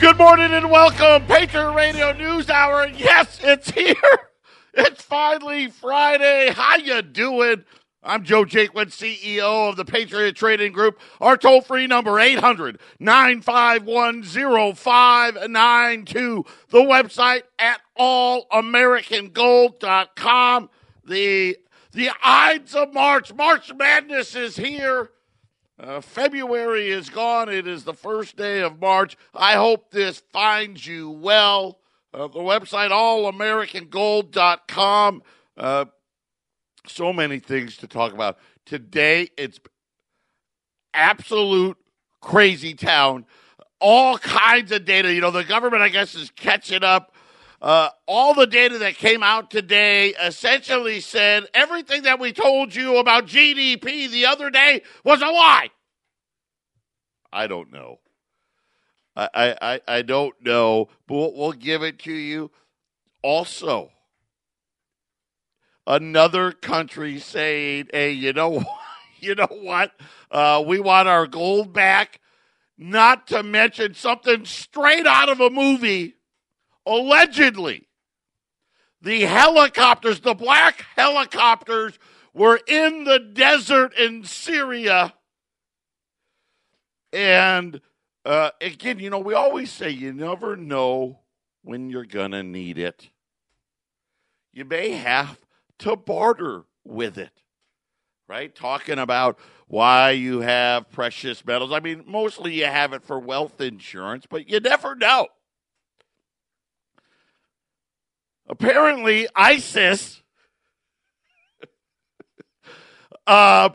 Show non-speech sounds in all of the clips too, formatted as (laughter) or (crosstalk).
Good morning and welcome, Patriot Radio News Hour. Yes, it's here. (laughs) It's finally Friday. How you doing? I'm Joe Jaquin, CEO of the Patriot Trading Group. Our toll free number 800 951 0592. The website at allamericangold.com. The the Ides of March. March Madness is here. Uh, February is gone. It is the first day of March. I hope this finds you well. Uh, the website allamericangold.com. Uh, so many things to talk about. Today, it's absolute crazy town. All kinds of data. You know, the government, I guess, is catching up. Uh, all the data that came out today essentially said everything that we told you about GDP the other day was a lie. I don't know. I, I, I don't know, but we'll, give it to you. Also, another country saying, "Hey, you know, (laughs) you know what? Uh, we want our gold back." Not to mention something straight out of a movie. Allegedly, the helicopters, the black helicopters, were in the desert in Syria. And uh, again, you know, we always say you never know when you're going to need it. You may have to barter with it, right? Talking about why you have precious metals. I mean, mostly you have it for wealth insurance, but you never know. Apparently, ISIS, (laughs) uh,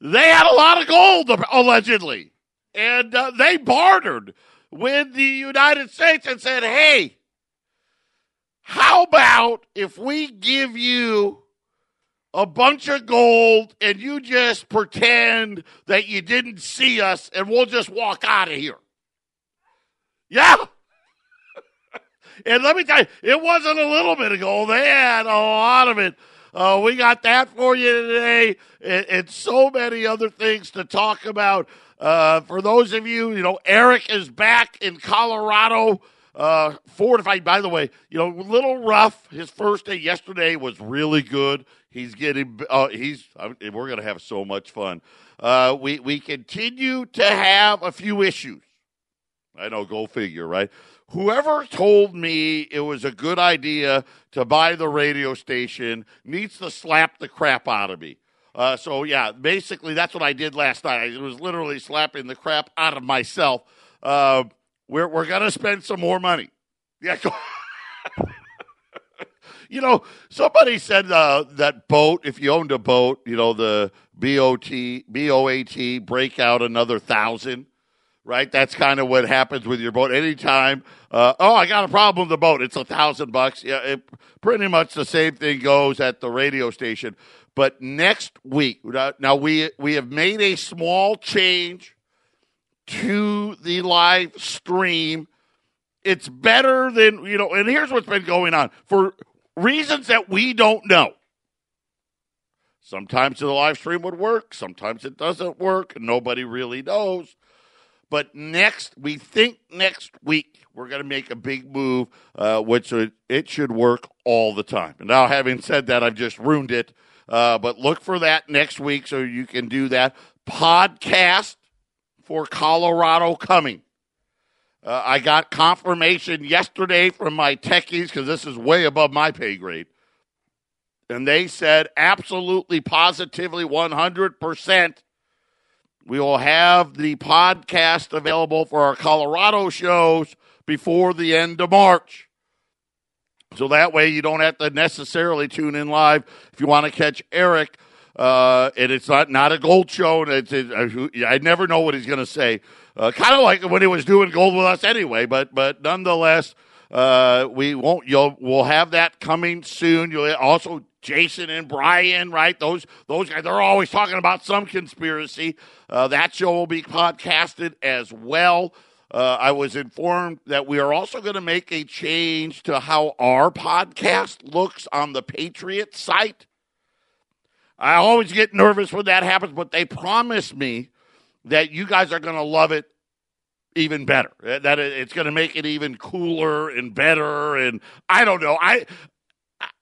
they had a lot of gold, allegedly, and uh, they bartered with the United States and said, hey, how about if we give you a bunch of gold and you just pretend that you didn't see us and we'll just walk out of here? Yeah. (laughs) and let me tell you, it wasn't a little bit of gold, they had a lot of it. Uh, we got that for you today and, and, so many other things to talk about. Uh, for those of you, you know, Eric is back in Colorado. Uh, fortified, by the way, you know, a little rough. His first day yesterday was really good. He's getting, uh, he's, we're going to have so much fun. Uh, we, we continue to have a few issues. I know, go figure, right? Whoever told me it was a good idea to buy the radio station needs to slap the crap out of me. Uh, so yeah, basically that's what I did last night. I was literally slapping the crap out of myself. Uh, we're we're gonna spend some more money. Yeah. (laughs) you know, somebody said uh, that boat. If you owned a boat, you know the B O T B O A T break out another thousand. Right, that's kind of what happens with your boat. Anytime, uh, oh, I got a problem with the boat. It's a thousand bucks. Yeah, it, pretty much the same thing goes at the radio station. But next week, now we we have made a small change to the live stream. It's better than, you know, and here's what's been going on for reasons that we don't know. Sometimes the live stream would work, sometimes it doesn't work, nobody really knows. But next, we think next week we're going to make a big move, uh, which it should work all the time. And now, having said that, I've just ruined it. Uh, but look for that next week so you can do that. Podcast for Colorado coming. Uh, I got confirmation yesterday from my techies because this is way above my pay grade. And they said absolutely, positively, 100%. We will have the podcast available for our Colorado shows before the end of March. So that way you don't have to necessarily tune in live if you want to catch Eric uh, and it's not not a gold show. And it's, it, I, I never know what he's going to say. Uh, kind of like when he was doing gold with us anyway. But but nonetheless, uh, we won't. You'll we'll have that coming soon. You'll also Jason and Brian, right? Those those guys. They're always talking about some conspiracy. Uh, that show will be podcasted as well. Uh, I was informed that we are also going to make a change to how our podcast looks on the Patriot site. I always get nervous when that happens, but they promise me that you guys are going to love it even better. That it's going to make it even cooler and better. And I don't know. I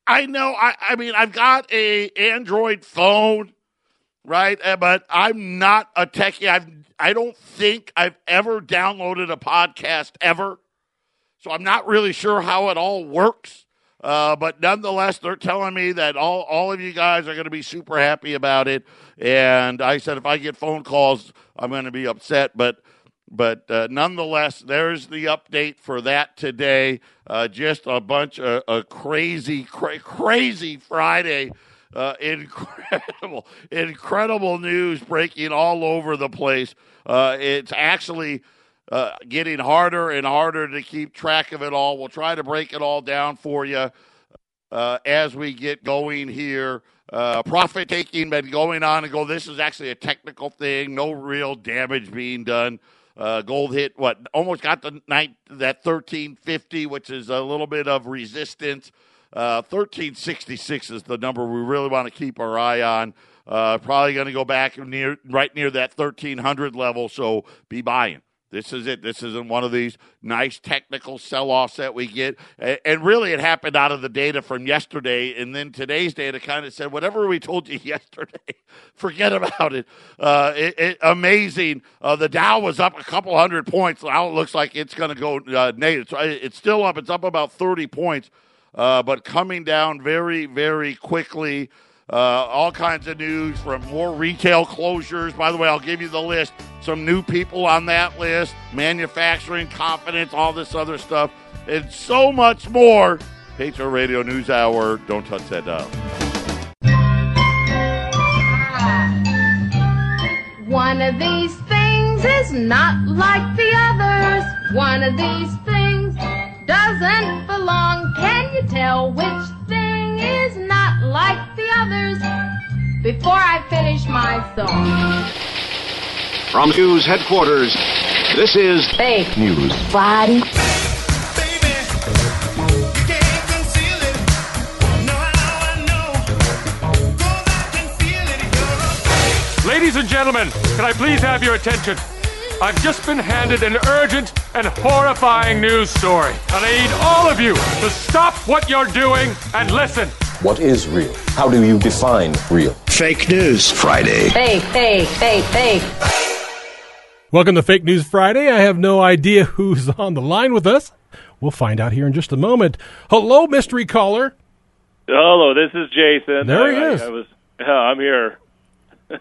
I know. I I mean, I've got a Android phone, right? Uh, but I'm not a techie. I've I don't think I've ever downloaded a podcast ever, so I'm not really sure how it all works. Uh, but nonetheless, they're telling me that all, all of you guys are going to be super happy about it. And I said, if I get phone calls, I'm going to be upset. But but uh, nonetheless, there's the update for that today. Uh, just a bunch of a crazy, cra- crazy Friday. Uh, incredible, (laughs) incredible news breaking all over the place. Uh, it's actually uh, getting harder and harder to keep track of it all. We'll try to break it all down for you uh, as we get going here. Uh, profit taking been going on and go. This is actually a technical thing. No real damage being done. Uh, gold hit what almost got the night that thirteen fifty, which is a little bit of resistance. Uh, thirteen sixty six is the number we really want to keep our eye on. Uh, probably going to go back near right near that thirteen hundred level. So be buying. This is it. This isn't one of these nice technical sell offs that we get. And really, it happened out of the data from yesterday. And then today's data kind of said, whatever we told you (laughs) yesterday, forget about it. Uh, it, it amazing. Uh, the Dow was up a couple hundred points. Now it looks like it's going to go uh, negative. It's still up. It's up about 30 points, uh, but coming down very, very quickly. Uh, all kinds of news from more retail closures. By the way, I'll give you the list. Some new people on that list, manufacturing, confidence, all this other stuff, and so much more. Patriot Radio News Hour. Don't touch that dial. One of these things is not like the others. One of these things doesn't belong. Can you tell which thing is not like the others? Before I finish my song. From news headquarters, this is Fake News Friday. Ladies and gentlemen, can I please have your attention? I've just been handed an urgent and horrifying news story. And I need all of you to stop what you're doing and listen. What is real? How do you define real? Fake News Friday. Fake, fake, fake, fake. Welcome to Fake News Friday. I have no idea who's (laughs) on the line with us. We'll find out here in just a moment. Hello, mystery caller. Hello, this is Jason. There he I, is. I, I was. Yeah, (laughs) I'm here. (laughs)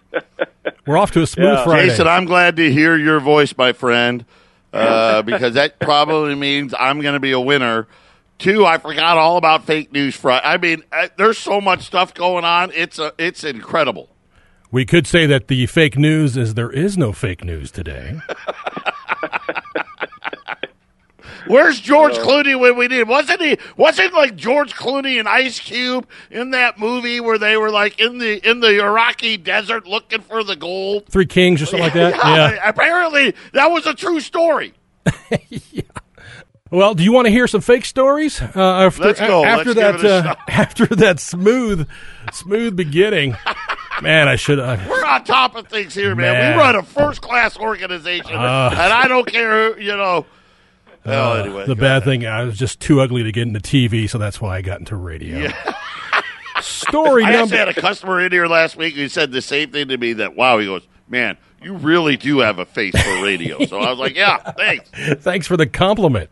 We're off to a smooth Yeah. Friday. Jason, I'm glad to hear your voice, my friend, uh, (laughs) because that probably means I'm going to be a winner. Two, I forgot all about fake news Friday. I mean, uh, there's so much stuff going on. It's a, it's incredible. we could say that the fake news is there is no fake news today. (laughs) Where's George Clooney when we need him? Wasn't he? Wasn't like George Clooney and Ice Cube in that movie where they were like in the in the Iraqi desert looking for the gold? Three Kings or something like that. (laughs) Yeah. Apparently, that was a true story. (laughs) Well, do you want to hear some fake stories? Uh, after, Let's go. After Let's give that, it a uh, shot. (laughs) after that smooth, smooth beginning. Man, I should. Uh, We're on top of things here, man. Man. We run a first class organization, Uh. and I don't care, who, you know. Well, anyway, the bad ahead. thing, I was just too ugly to get into TV, so that's why I got into radio. Story (laughs) I number. had a customer in here last week who said the same thing to me. That wow, he goes, man, you really do have a face for radio. so I was like, yeah, (laughs) thanks. Thanks for the compliment.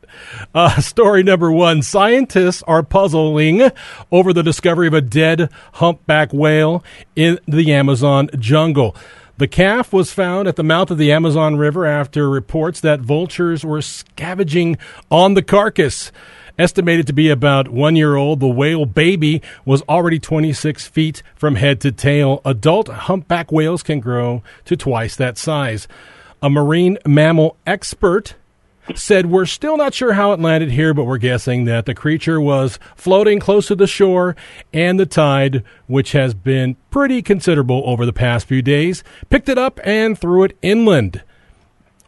Uh, story number one Scientists are puzzling over the discovery of a dead humpback whale in the Amazon jungle. The calf was found at the mouth of the Amazon River after reports that vultures were scavenging on the carcass. Estimated to be about one year old, the whale baby was already 26 feet from head to tail. Adult humpback whales can grow to twice that size. A marine mammal expert said, We're still not sure how it landed here, but we're guessing that the creature was floating close to the shore and the tide, which has been pretty considerable over the past few days, picked it up and threw it inland.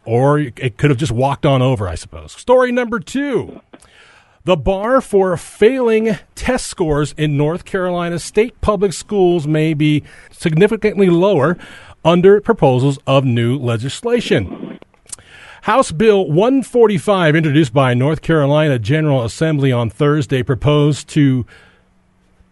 Or it could have just walked on over, I suppose. Story number two. The bar for failing test scores in North Carolina state public schools may be significantly lower under proposals of new legislation. House Bill 145, introduced by North Carolina General Assembly on Thursday, proposed to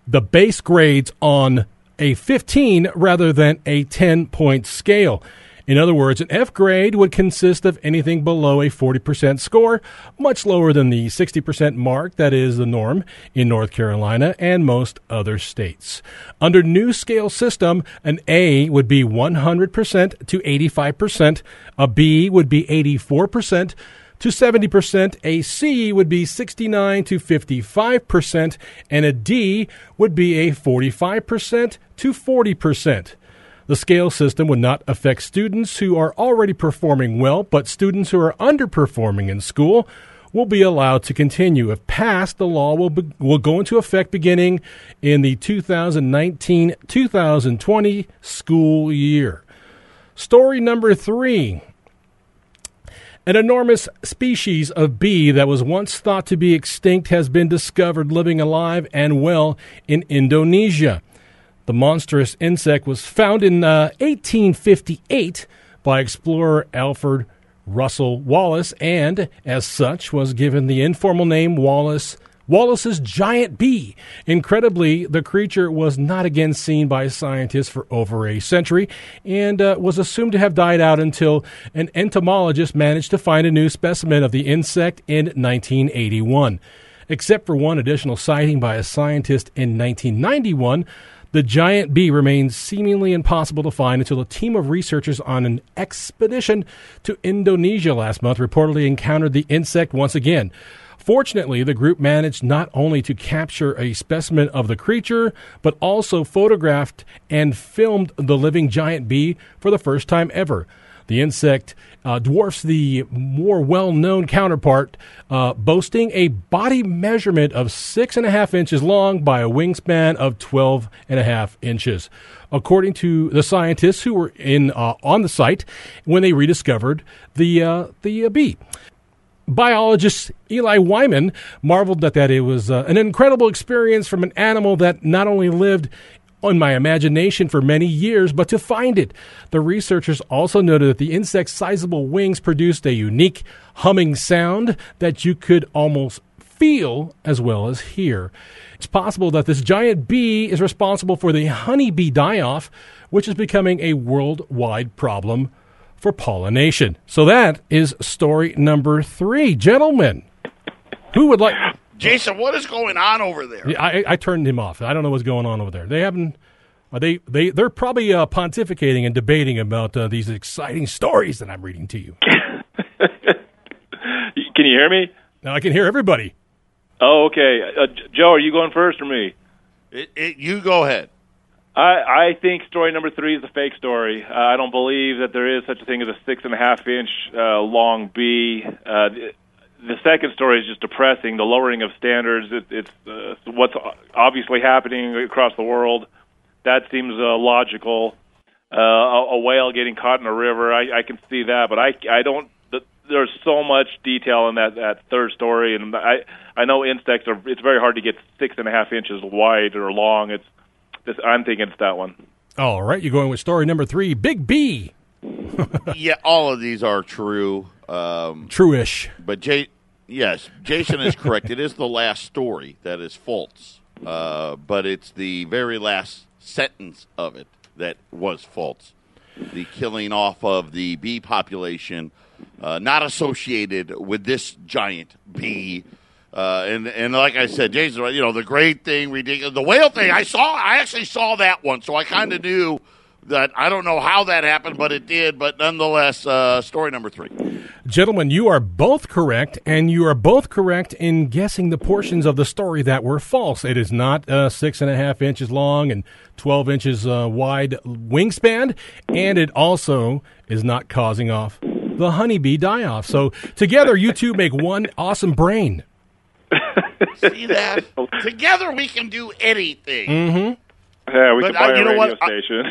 the base grades on a 15 rather than a 10 point scale. In other words, an F grade would consist of anything below a 40% score, much lower than the 60% mark that is the norm in North Carolina and most other states. Under new scale system, an A would be 100% to 85%, a B would be 84%, to 70%, a C would be 69 to 55%, and a D would be a 45% to 40%. The scale system would not affect students who are already performing well, but students who are underperforming in school will be allowed to continue. If passed, the law will, be, will go into effect beginning in the 2019 2020 school year. Story number three. An enormous species of bee that was once thought to be extinct has been discovered living alive and well in Indonesia. The monstrous insect was found in uh, 1858 by explorer Alfred Russel Wallace and, as such, was given the informal name Wallace Wallace's giant bee. Incredibly, the creature was not again seen by scientists for over a century and uh, was assumed to have died out until an entomologist managed to find a new specimen of the insect in 1981. Except for one additional sighting by a scientist in 1991, the giant bee remains seemingly impossible to find until a team of researchers on an expedition to Indonesia last month reportedly encountered the insect once again. Fortunately, the group managed not only to capture a specimen of the creature, but also photographed and filmed the living giant bee for the first time ever. The insect uh, dwarfs the more well known counterpart, uh, boasting a body measurement of six and a half inches long by a wingspan of 12 and a half inches. According to the scientists who were in uh, on the site when they rediscovered the uh, the uh, bee biologist Eli Wyman marveled that, that it was uh, an incredible experience from an animal that not only lived on my imagination for many years, but to find it. The researchers also noted that the insect's sizable wings produced a unique humming sound that you could almost feel as well as hear. It's possible that this giant bee is responsible for the honeybee die off, which is becoming a worldwide problem for pollination. So that is story number three. Gentlemen, who would like. Jason, what is going on over there? Yeah, I, I turned him off. I don't know what's going on over there. They haven't. Are they they they're probably uh, pontificating and debating about uh, these exciting stories that I'm reading to you. (laughs) Can you hear me? Now I can hear everybody. Oh, okay. Uh, Joe, are you going first or me? It, it, you go ahead. I, I think story number three is a fake story. Uh, I don't believe that there is such a thing as a six and a half inch uh, long bee. The, the second story is just depressing. The lowering of standards. It, it's uh, what's obviously happening across the world. That seems uh, logical. Uh, a, a whale getting caught in a river. I, I can see that, but I I don't. The, there's so much detail in that that third story, and I I know insects are. It's very hard to get six and a half inches wide or long. It's this, I'm thinking it's that one. All right, you're going with story number three, Big B. (laughs) yeah, all of these are true. Um, True-ish. But Jay, yes, Jason is correct. It is the last story that is false, uh, but it's the very last sentence of it that was false. The killing off of the bee population, uh, not associated with this giant bee. Uh, and and like I said, Jason, you know the great thing, ridiculous, the whale thing. I saw, I actually saw that one, so I kind of knew that. I don't know how that happened, but it did. But nonetheless, uh, story number three. Gentlemen, you are both correct, and you are both correct in guessing the portions of the story that were false. It is not uh, six and a half inches long and 12 inches uh, wide wingspan, and it also is not causing off the honeybee die off. So together, you two make one awesome brain. (laughs) See that? (laughs) Together we can do anything. Mm-hmm. Yeah, we But, could buy you a radio what? I- station.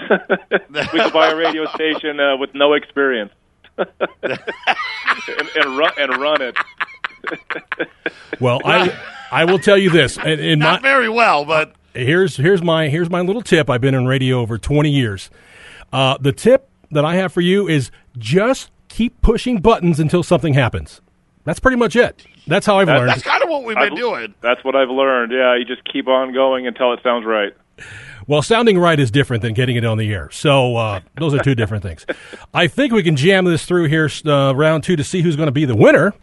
(laughs) we could buy a radio station uh, with no experience, (laughs) (laughs) and, and run and run it. Well, I I will tell you this. In, in Not my, very well, but here's here's my here's my little tip. I've been in radio over 20 years. Uh, the tip that I have for you is just keep pushing buttons until something happens. That's pretty much it. That's how I've That- learned. That's kind of what we've been I've- doing. That's what I've learned. Yeah, you just keep on going until it sounds right. Well, sounding right is different than getting it on the air. So uh, those are two different things. I think we can jam this through here, uh, round two, to see who's going to be the winner.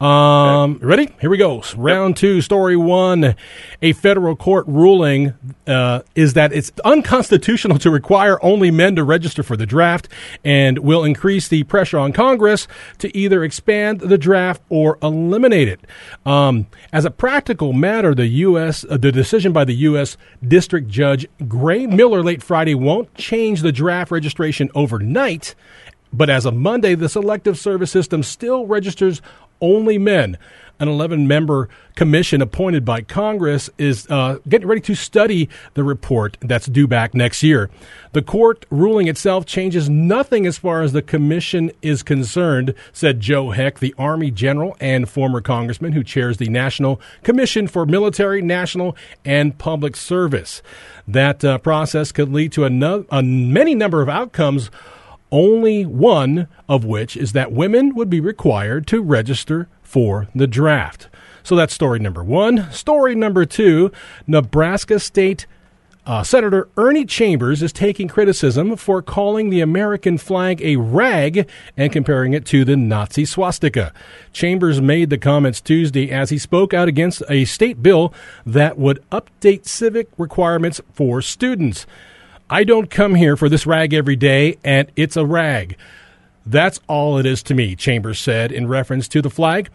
Um, ready? Here we go. Round two, story one. A federal court ruling uh, is that it's unconstitutional to require only men to register for the draft and will increase the pressure on Congress to either expand the draft or eliminate it. Um, as a practical matter, the U.S. Uh, the decision by the U.S. District Judge Gray Miller late Friday won't change the draft registration overnight. But as of Monday, the Selective Service System still registers only men. An 11 member commission appointed by Congress is uh, getting ready to study the report that's due back next year. The court ruling itself changes nothing as far as the commission is concerned, said Joe Heck, the Army general and former congressman who chairs the National Commission for Military, National, and Public Service. That uh, process could lead to a, no- a many number of outcomes only one of which is that women would be required to register for the draft. So that's story number one. Story number two Nebraska State uh, Senator Ernie Chambers is taking criticism for calling the American flag a rag and comparing it to the Nazi swastika. Chambers made the comments Tuesday as he spoke out against a state bill that would update civic requirements for students. I don't come here for this rag every day, and it's a rag. That's all it is to me, Chambers said in reference to the flag.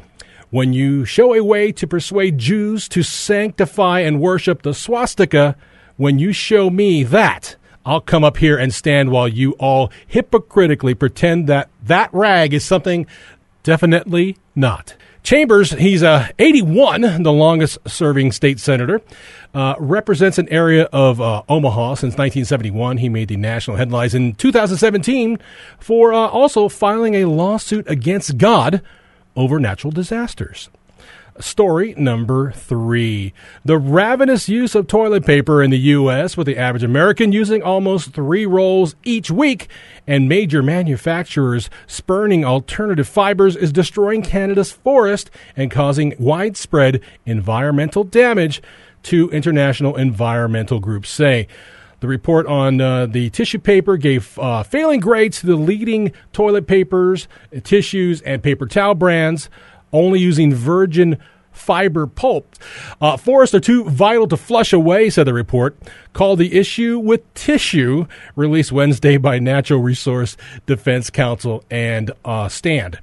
When you show a way to persuade Jews to sanctify and worship the swastika, when you show me that, I'll come up here and stand while you all hypocritically pretend that that rag is something definitely not. Chambers, he's uh, 81, the longest serving state senator, uh, represents an area of uh, Omaha since 1971. He made the national headlines in 2017 for uh, also filing a lawsuit against God over natural disasters. Story number three. The ravenous use of toilet paper in the U.S., with the average American using almost three rolls each week, and major manufacturers spurning alternative fibers, is destroying Canada's forest and causing widespread environmental damage, to international environmental groups say. The report on uh, the tissue paper gave uh, failing grades to the leading toilet papers, tissues, and paper towel brands, only using virgin fiber pulp. Uh, forests are too vital to flush away, said the report. Called the issue with tissue, released Wednesday by Natural Resource Defense Council and uh, Stand.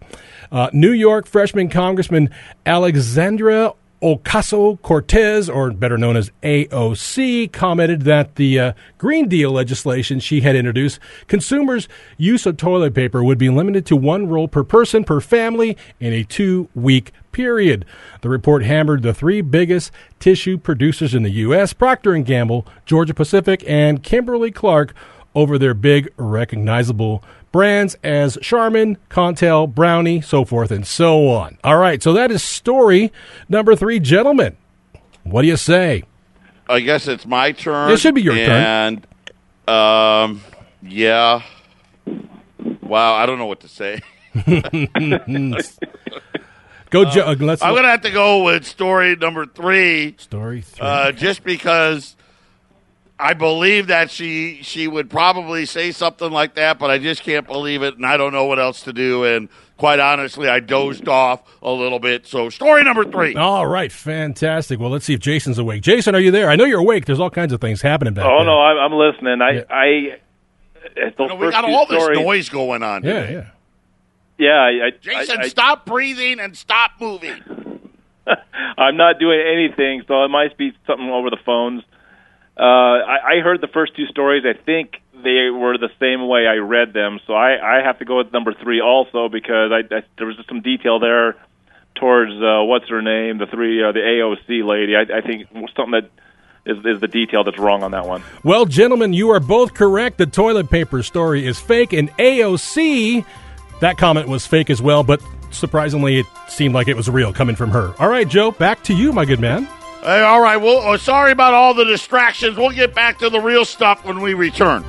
Uh, New York freshman Congressman Alexandra Ocasio Cortez, or better known as AOC, commented that the uh, Green Deal legislation she had introduced, consumers' use of toilet paper would be limited to one roll per person per family in a two week period. The report hammered the three biggest tissue producers in the U.S. Procter & Gamble, Georgia Pacific, and Kimberly Clark over their big recognizable brands as Charmin, Contel, Brownie, so forth and so on. All right, so that is story number three, gentlemen. What do you say? I guess it's my turn. It should be your turn. And um, yeah. Wow, I don't know what to say. (laughs) Go, Jo- uh, let's I'm gonna have to go with story number three, story three. uh, just because I believe that she she would probably say something like that, but I just can't believe it, and I don't know what else to do. And quite honestly, I dozed off a little bit. So, story number three. All right, fantastic. Well, let's see if Jason's awake. Jason, are you there? I know you're awake. There's all kinds of things happening back Oh there. no, I'm, I'm listening. I, Yeah. I, uh, at You know, we got all this stories, noise going on. Yeah, today. yeah. Yeah, I, I, Jason, I, stop breathing and stop moving. (laughs) I'm not doing anything, so it might be something over the phones. Uh, I, I heard the first two stories. I think they were the same way I read them, so I, I have to go with number three also because I, I there was just some detail there towards uh, what's her name, the three, uh, the AOC lady. I, I think something that is, is the detail that's wrong on that one. Well, gentlemen, you are both correct. The toilet paper story is fake, and AOC, that comment was fake as well, but surprisingly, it seemed like it was real coming from her. All right, Joe, back to you, my good man. Hey, all right. Well, oh, sorry about all the distractions. We'll get back to the real stuff when we return.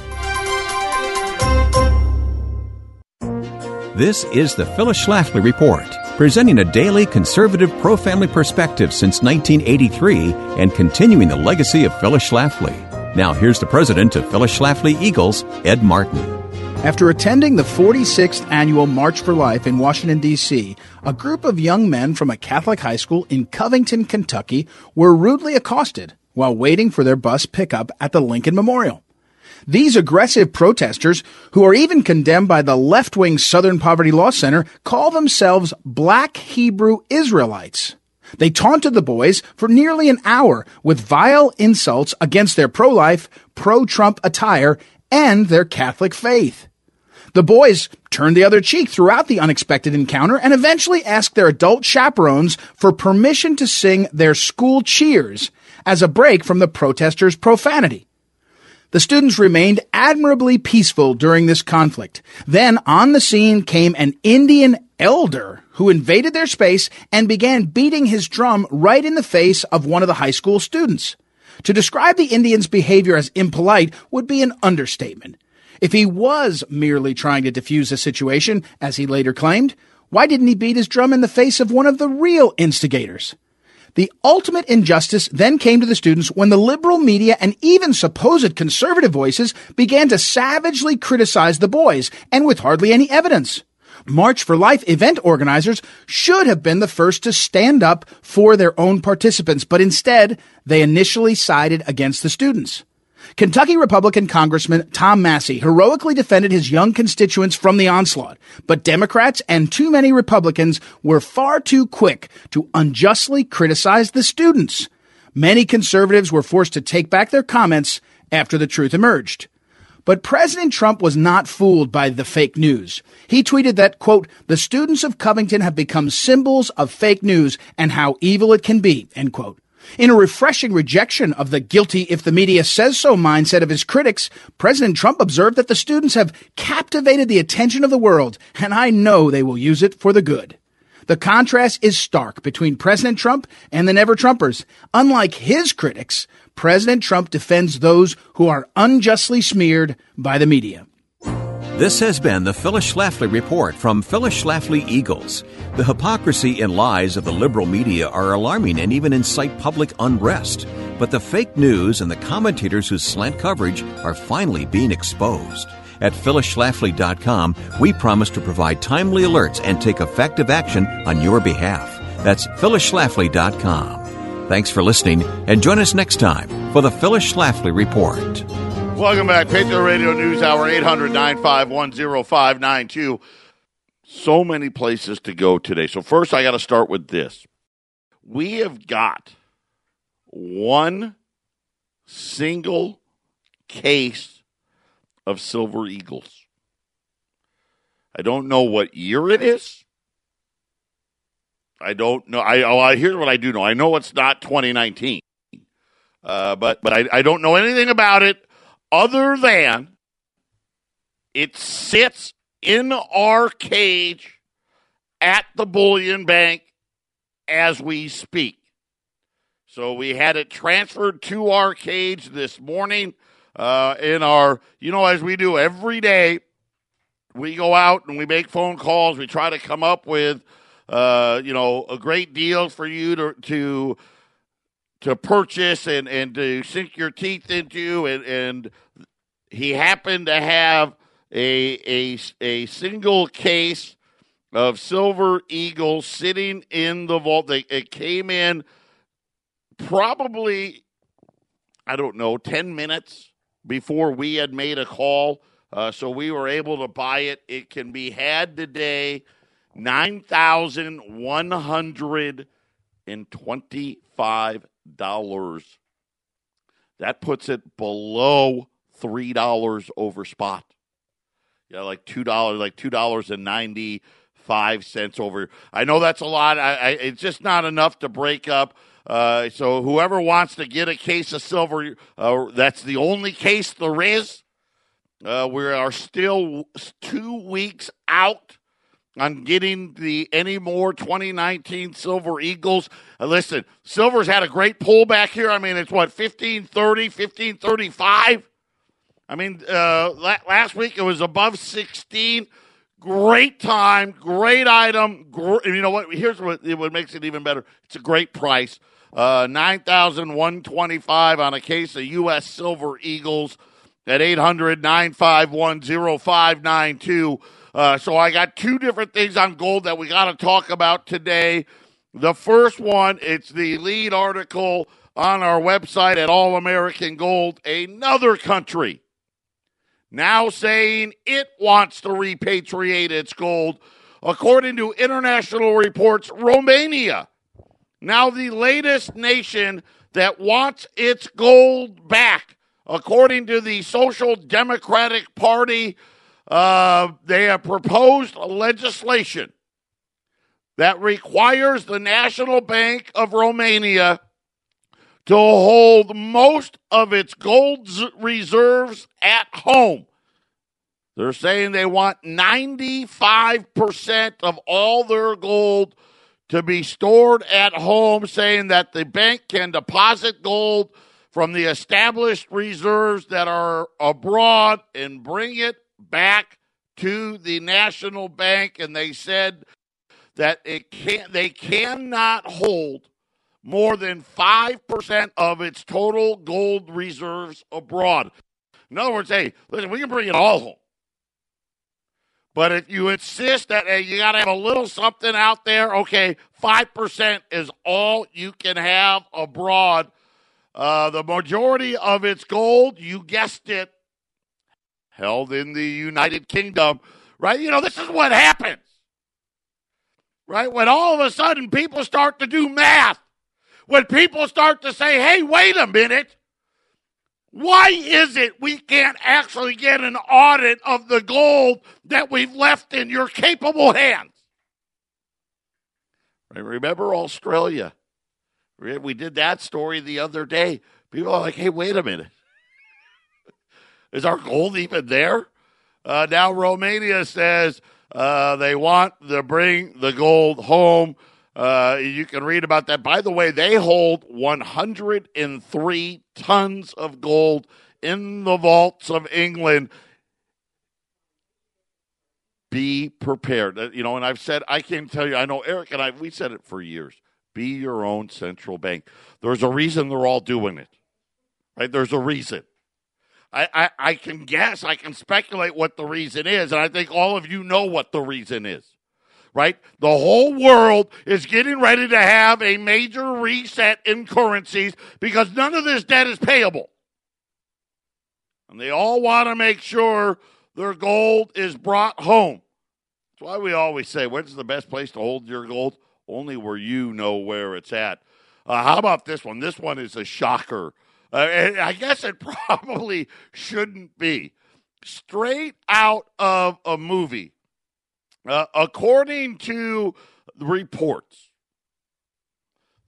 This is the Phyllis Schlafly Report, presenting a daily conservative pro family perspective since 1983 and continuing the legacy of Phyllis Schlafly. Now, here's the president of Phyllis Schlafly Eagles, Ed Martin. After attending the 46th annual March for Life in Washington, D.C., a group of young men from a Catholic high school in Covington, Kentucky were rudely accosted while waiting for their bus pickup at the Lincoln Memorial. These aggressive protesters, who are even condemned by the left wing Southern Poverty Law Center, call themselves Black Hebrew Israelites. They taunted the boys for nearly an hour with vile insults against their pro life, pro Trump attire, and their Catholic faith. The boys turned the other cheek throughout the unexpected encounter and eventually asked their adult chaperones for permission to sing their school cheers as a break from the protesters' profanity. The students remained admirably peaceful during this conflict. Then on the scene came an Indian elder who invaded their space and began beating his drum right in the face of one of the high school students. To describe the Indian's behavior as impolite would be an understatement. If he was merely trying to defuse the situation, as he later claimed, why didn't he beat his drum in the face of one of the real instigators? The ultimate injustice then came to the students when the liberal media and even supposed conservative voices began to savagely criticize the boys, and with hardly any evidence. March for Life event organizers should have been the first to stand up for their own participants, but instead, they initially sided against the students. Kentucky Republican Congressman Tom Massie heroically defended his young constituents from the onslaught, but Democrats and too many Republicans were far too quick to unjustly criticize the students. Many conservatives were forced to take back their comments after the truth emerged. But President Trump was not fooled by the fake news. He tweeted that, quote, the students of Covington have become symbols of fake news and how evil it can be, end quote. In a refreshing rejection of the guilty if the media says so mindset of his critics, President Trump observed that the students have captivated the attention of the world, and I know they will use it for the good. The contrast is stark between President Trump and the Never Trumpers. Unlike his critics, President Trump defends those who are unjustly smeared by the media. This has been the Phyllis Schlafly Report from Phyllis Schlafly Eagles. The hypocrisy and lies of the liberal media are alarming and even incite public unrest. But the fake news and the commentators who slant coverage are finally being exposed. At phyllisschlafly.com, we promise to provide timely alerts and take effective action on your behalf. That's phyllisschlafly.com. Thanks for listening and join us next time for the Phyllis Schlafly Report. Welcome back. Patriot Radio News Hour 800 951 So many places to go today. So, first, I got to start with this. We have got one single case of Silver Eagles. I don't know what year it is. I don't know. I, oh, I here's what I do know. I know it's not 2019, uh, but but I, I don't know anything about it other than it sits in our cage at the bullion bank as we speak. So we had it transferred to our cage this morning uh, in our, you know, as we do every day. We go out and we make phone calls. We try to come up with, uh, you know, a great deal for you to to to purchase and, and to sink your teeth into and, and he happened to have a, a, a single case of silver eagles sitting in the vault. They, it came in probably, I don't know, 10 minutes before we had made a call. Uh, so we were able to buy it. It can be had today, $9,125. That puts it below three dollars over spot. Yeah, like two dollars, like two dollars and ninety five cents over. I know that's a lot. I, I, it's just not enough to break up. Uh, so whoever wants to get a case of silver, uh, that's the only case there is. Uh, we are still two weeks out on getting the any more 2019 Silver Eagles. Uh, listen, Silver's had a great pullback here. I mean, it's what 1530, 1535. I mean, uh, last week it was above 16. Great time, great item. Gr- you know what? Here's what, what makes it even better. It's a great price. Uh, Nine thousand one twenty-five on a case of U.S. Silver Eagles at 800-951-0592. Uh, so I got two different things on gold that we got to talk about today. The first one, it's the lead article on our website at All American Gold. Another country now saying it wants to repatriate its gold. According to international reports, Romania, now the latest nation that wants its gold back. According to the Social Democratic Party, uh, they have proposed legislation that requires the National Bank of Romania to hold most of its gold reserves at home. They're saying they want 95% of all their gold to be stored at home, saying that the bank can deposit gold from the established reserves that are abroad and bring it back to the national bank. And they said that it can they cannot hold more than 5% of its total gold reserves abroad. In other words, hey, listen, we can bring it all home. But if you insist that hey, you got to have a little something out there, okay, 5% is all you can have abroad. Uh, the majority of its gold, you guessed it, held in the United Kingdom, right? You know, this is what happens, right? When all of a sudden people start to do math when people start to say, hey, wait a minute, why is it we can't actually get an audit of the gold that we've left in your capable hands? Remember Australia? We did that story the other day. People are like, hey, wait a minute. Is our gold even there? Uh, now Romania says uh, they want to bring the gold home. Uh, you can read about that. By the way, they hold 103 tons of gold in the vaults of England. Be prepared. Uh, you know, and I've said, I can tell you, I know Eric and I, we said it for years. Be your own central bank. There's a reason they're all doing it, right? There's a reason. I, I, I can guess, I can speculate what the reason is, and I think all of you know what the reason is right? The whole world is getting ready to have a major reset in currencies because none of this debt is payable. And they all want to make sure their gold is brought home. That's why we always say, when's the best place to hold your gold? Only where you know where it's at. Uh, how about this one? This one is a shocker. Uh, I guess it (laughs) probably shouldn't be. Straight out of a movie uh, according to reports,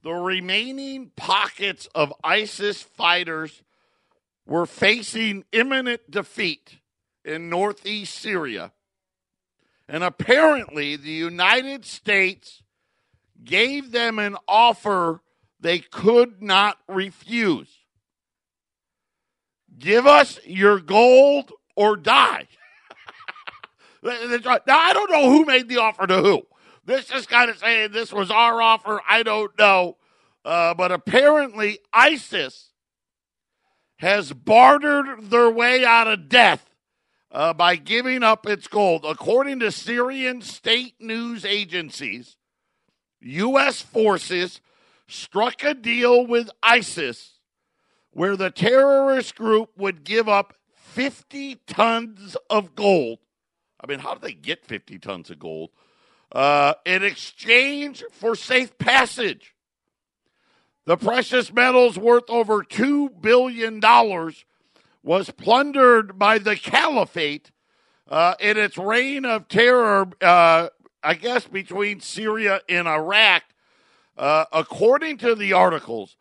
the remaining pockets of ISIS fighters were facing imminent defeat in northeast Syria. And apparently, the United States gave them an offer they could not refuse. Give us your gold or die. (laughs) Now, I don't know who made the offer to who. This is kind of saying this was our offer. I don't know. Uh, but apparently, ISIS has bartered their way out of death uh, by giving up its gold. According to Syrian state news agencies, U.S. forces struck a deal with ISIS where the terrorist group would give up 50 tons of gold I mean, how did they get 50 tons of gold? Uh, in exchange for safe passage. The precious metals worth over $2 billion was plundered by the caliphate uh, in its reign of terror, uh, I guess, between Syria and Iraq. Uh, according to the articles,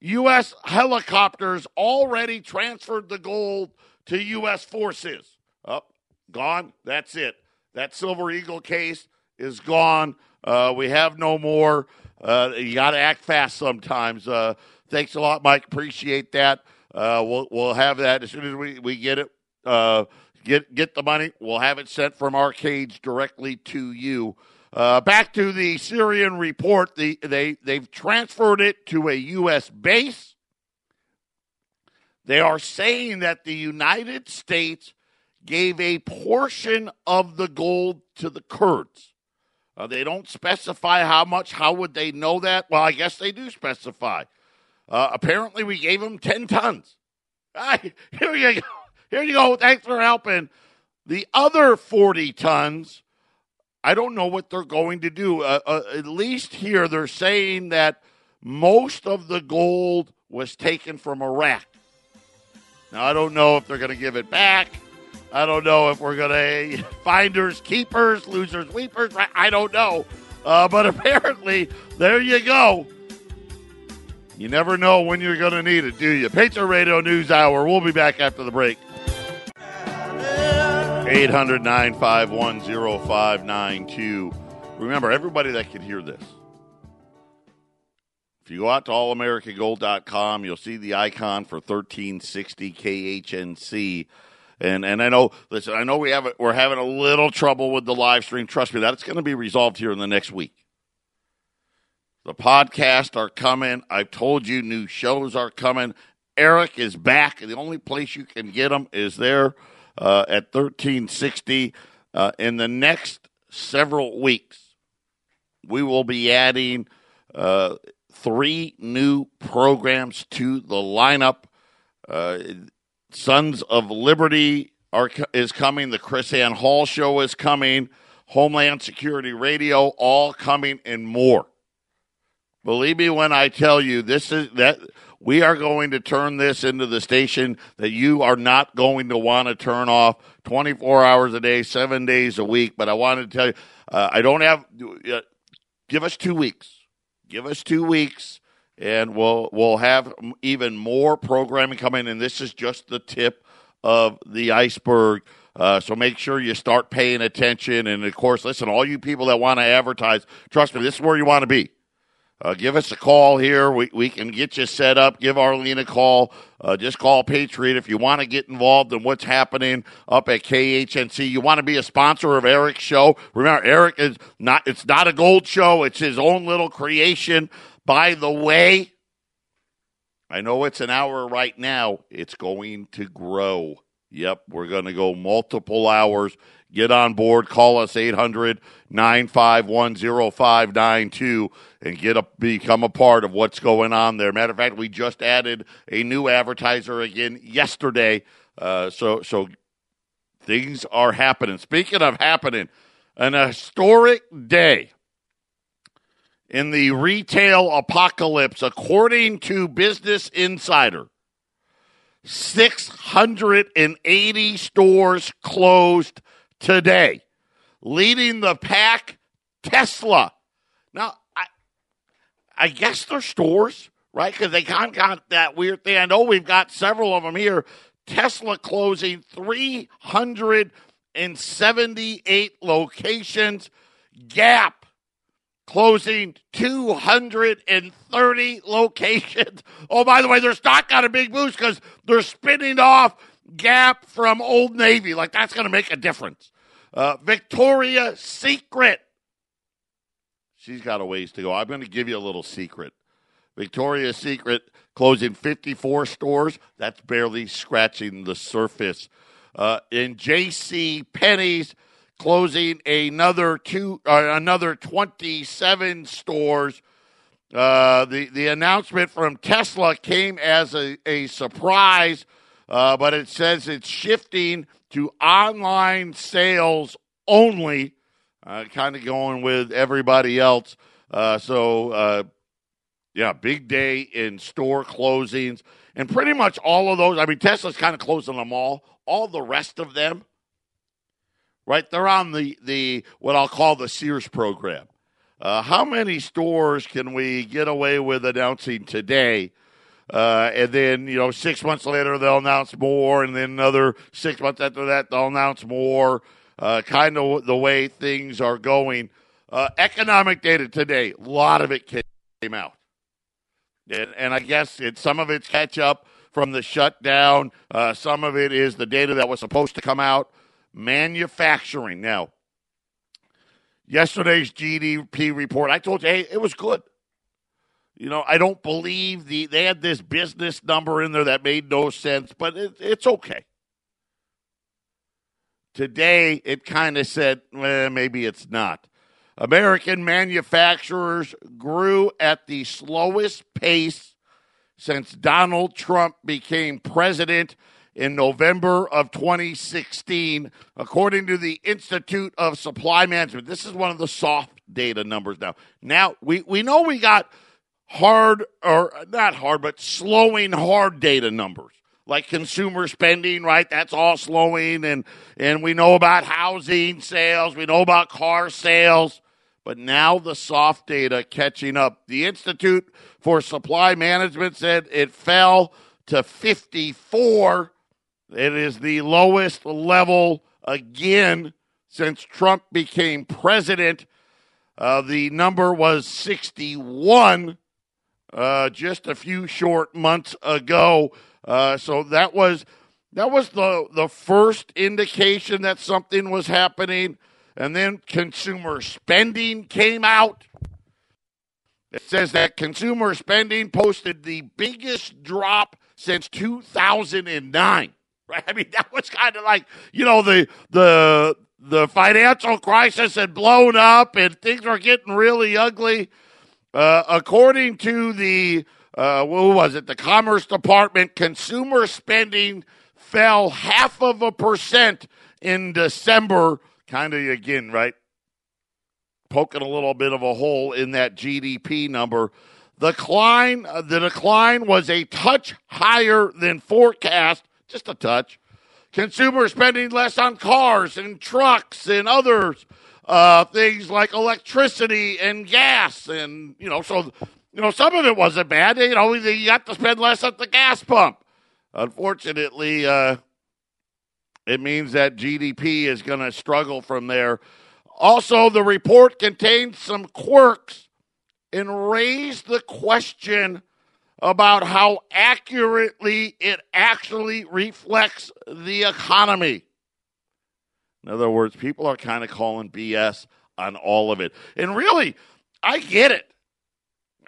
U.S. helicopters already transferred the gold to U.S. forces. Oh, gone. That's it. That Silver Eagle case is gone. Uh, we have no more. Uh, you got to act fast sometimes. Uh, thanks a lot, Mike. Appreciate that. Uh, we'll we'll have that as soon as we, we get it. Uh, get get the money. We'll have it sent from our cage directly to you. Uh, back to the Syrian report. The, they they've transferred it to a U.S. base. They are saying that the United States gave a portion of the gold to the Kurds. Uh, they don't specify how much. How would they know that? Well, I guess they do specify. Uh, apparently, we gave them 10 tons. Right, (laughs) here you go. Here you go. Thanks for helping. The other 40 tons, I don't know what they're going to do. Uh, uh, at least here, they're saying that most of the gold was taken from Iraq. Now, I don't know if they're going to give it back. I don't know if we're going (laughs) to finders, keepers, losers, weepers. I don't know. Uh, but (laughs) apparently, there you go. You never know when you're going to need it, do you? Patriot Radio News Hour. We'll be back after the break. 800 951 0592. Remember, everybody that can hear this, if you go out to allamericangold.com, you'll see the icon for 1360 KHNC. And and I know, listen, I know we have we're having a little trouble with the live stream. Trust me, that's going to be resolved here in the next week. The podcasts are coming. I've told you new shows are coming. Eric is back. The only place you can get them is there uh, at 1360. Uh, in the next several weeks, we will be adding uh, three new programs to the lineup. Uh, Sons of Liberty are is coming. The KrisAnne Hall show is coming. Homeland Security Radio, all coming and more. Believe me when I tell you this is that we are going to turn this into the station that you are not going to want to turn off 24 hours a day, seven days a week. But I wanted to tell you, uh, I don't have. Uh, give us two weeks. Give us two weeks and we'll we'll have even more programming coming. And this is just the tip of the iceberg. Uh, so make sure you start paying attention. And of course, listen, all you people that want to advertise, trust me, this is where you want to be. Uh, give us a call here. We, we can get you set up. Give Arlene a call. Uh, just call Patriot if you want to get involved in what's happening up at KHNC. You want to be a sponsor of Eric's show. Remember, Eric is not, it's not a gold show. It's his own little creation. By the way, I know it's an hour right now. It's going to grow. Yep, we're going to go multiple hours. Get on board. Call us 800 951 0592 and get a, become a part of what's going on there. Matter of fact, we just added a new advertiser again yesterday. Uh, so, so things are happening. Speaking of happening, an historic day in the retail apocalypse, according to Business Insider. 680 stores closed today. Leading the pack, Tesla. Now, I, I guess they're stores, right? Because they kind of got that weird thing. I know we've got several of them here. Tesla closing 378 locations. Gap closing 230 locations. Oh, by the way, their stock got a big boost because they're spinning off Gap from Old Navy. Like, that's going to make a difference. Uh, Victoria Secret. She's got a ways to go. I'm going to give you a little secret. Victoria's Secret closing 54 stores. That's barely scratching the surface. Uh, in J.C. Penney's closing another two, uh, another 27 stores. Uh, the the announcement from Tesla came as a, a surprise, uh, but it says it's shifting to online sales only, uh, kind of going with everybody else. Uh, so, uh, yeah, big day in store closings, and pretty much all of those. I mean, Tesla's kind of closing them all. All the rest of them right? They're on the, the what I'll call the Sears program. Uh, how many stores can we get away with announcing today? Uh, and then, you know, six months later, they'll announce more. And then another six months after that, they'll announce more. Uh, kind of the way things are going. Uh, economic data today, a lot of it came out. And, and I guess it, some of it's catch up from the shutdown. Uh, some of it is the data that was supposed to come out manufacturing. Now, yesterday's GDP report, I told you, hey, it was good. You know, I don't believe the they had this business number in there that made no sense, but it, it's okay. Today, it kind of said, eh, maybe it's not. American manufacturers grew at the slowest pace since Donald Trump became president in November of 2016, according to the Institute of Supply Management. This is one of the soft data numbers now. Now, we, we know we got hard, or not hard, but slowing hard data numbers like consumer spending, right? That's all slowing, and and we know about housing sales, we know about car sales, but now the soft data catching up. The Institute for Supply Management said it fell to 54. It is the lowest level again since Trump became president. Uh, the number was 61 uh, just a few short months ago. Uh, so that was that was the the first indication that something was happening, and then consumer spending came out. It says that consumer spending posted the biggest drop since 2009. Right? I mean, (laughs) that was kind of like you know the the the financial crisis had blown up and things were getting really ugly. Uh, according to the uh, what was it? The Commerce Department consumer spending fell half of a percent in December. Kind of again, right? Poking a little bit of a hole in that GDP number. The decline, uh, the decline was a touch higher than forecast, just a touch. Consumer spending less on cars and trucks and others uh, things like electricity and gas, and you know, so you know, some of it wasn't bad. You know, you got to spend less at the gas pump. Unfortunately, uh, it means that GDP is going to struggle from there. Also, the report contains some quirks and raised the question about how accurately it actually reflects the economy. In other words, people are kind of calling BS on all of it. And really, I get it.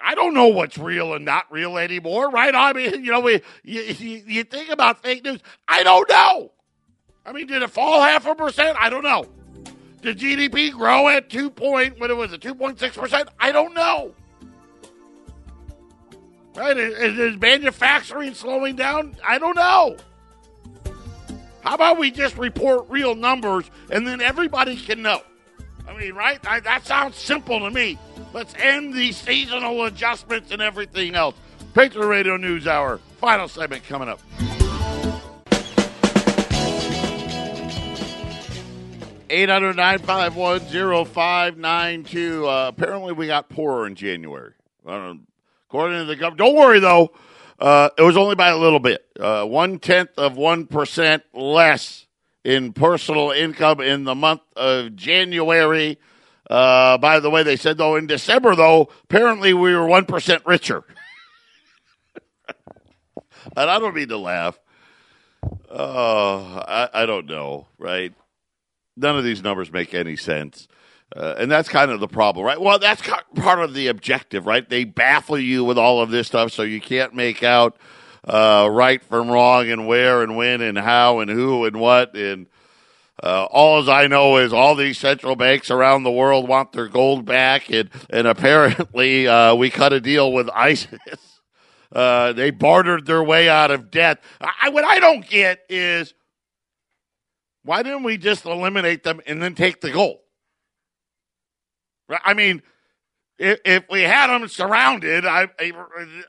I don't know what's real and not real anymore, right? I mean, (laughs) you know, we, you, you, think about fake news. I don't know. I mean, did it fall half a percent? I don't know. Did GDP grow at two point? What was it? Two point six percent? I don't know. Right? Is, is manufacturing slowing down? I don't know. How about we just report real numbers and then everybody can know? I mean, right? I, that sounds simple to me. Let's end the seasonal adjustments and everything else. Patriot Radio News Hour, final segment coming up. Eight hundred nine five one zero five nine two. Uh, apparently, we got poorer in January. according to the government. Don't worry though. Uh, it was only by a little bit, uh, one tenth of one percent less in personal income in the month of January. Uh, by the way, they said though in December though, apparently we were one percent richer. (laughs) and I don't mean to laugh. Oh, I, I don't know, right? None of these numbers make any sense. Uh, and that's kind of the problem, right? Well, that's part of the objective, right? They baffle you with all of this stuff so you can't make out uh, right from wrong and where and when and how and who and what. And uh, all as I know is all these central banks around the world want their gold back. And, and apparently uh, we cut a deal with ISIS. (laughs) Uh, they bartered their way out of debt. I, what I don't get is why didn't we just eliminate them and then take the gold? I mean, if, if we had them surrounded, I, I,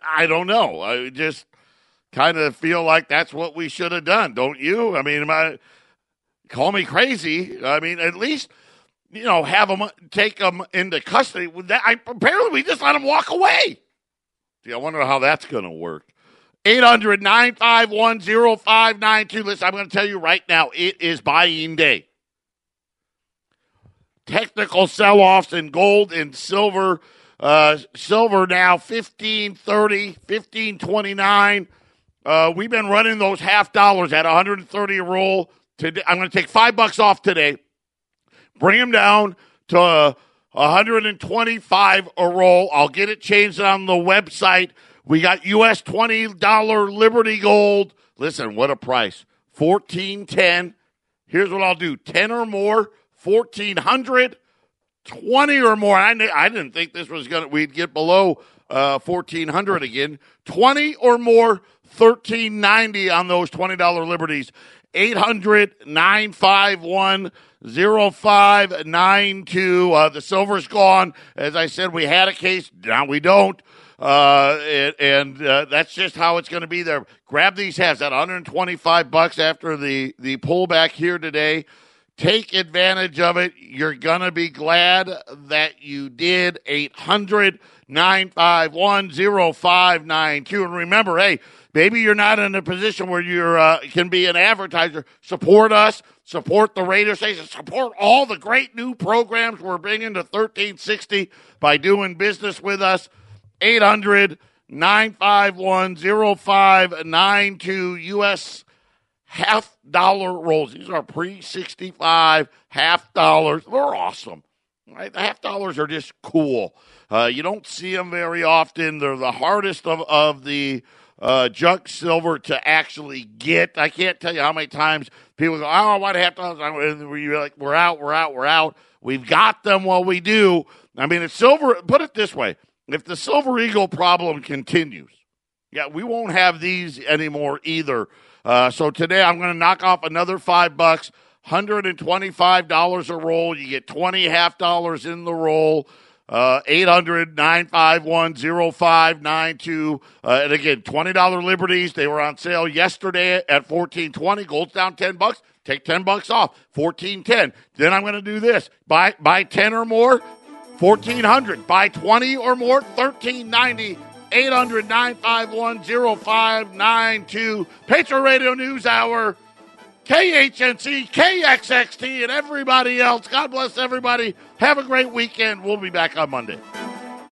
I don't know. I just kind of feel like that's what we should have done, don't you? I mean, I, call me crazy. I mean, at least you know have them take them into custody. That, I, apparently, we just let them walk away. Gee, I wonder how that's going to work. 800 951 0592. Listen, I'm going to tell you right now, it is buying day technical sell offs in gold and silver. Uh, silver now 1530, 1529. Uh, we've been running those half dollars at 130 a roll Today, I'm going to take five bucks off today. Bring them down to uh, 125 a roll. I'll get it changed on the website. We got US $20 Liberty Gold. Listen, what a price. 1410. Here's what I'll do. 10 or more, 1400. 20 or more. I, I didn't think this was going to, we'd get below uh, 1400 again. 20 or more, 1390 on those $20 liberties. 800 951 0592. Uh, the silver's gone. As I said, we had a case. Now we don't. Uh, and, and uh, that's just how it's going to be there. Grab these hats at 125 bucks after the, the pullback here today. Take advantage of it. You're going to be glad that you did. 800 951 0592. And remember, hey, maybe you're not in a position where you uh, can be an advertiser. Support us. Support the radio station. Support all the great new programs we're bringing to 1360 by doing business with us. 800 951 0592 U.S. half dollar rolls. These are pre 65 half dollars. They're awesome. Right? The half dollars are just cool. Uh, you don't see them very often. They're the hardest of, of the uh, junk silver to actually get. I can't tell you how many times people go, "Oh, what half dollars?" We're like, "We're out, we're out, we're out." We've got them while we do. I mean, it's silver. Put it this way: if the silver eagle problem continues, yeah, we won't have these anymore either. Uh, so today I'm going to knock off another five bucks. $125 a roll. You get 20 half dollars in the roll. Uh, 800 951 0592. Uh, and again, $20 liberties. They were on sale yesterday at 1420. Gold's down 10 bucks. Take 10 bucks off. 1410. Then I'm going to do this. Buy, buy 10 or more. 1400. Buy 20 or more. 1390. 800 951 0592. Patriot Radio News Hour. KHNC, KXXT, and everybody else. God bless everybody. Have a great weekend. We'll be back on Monday.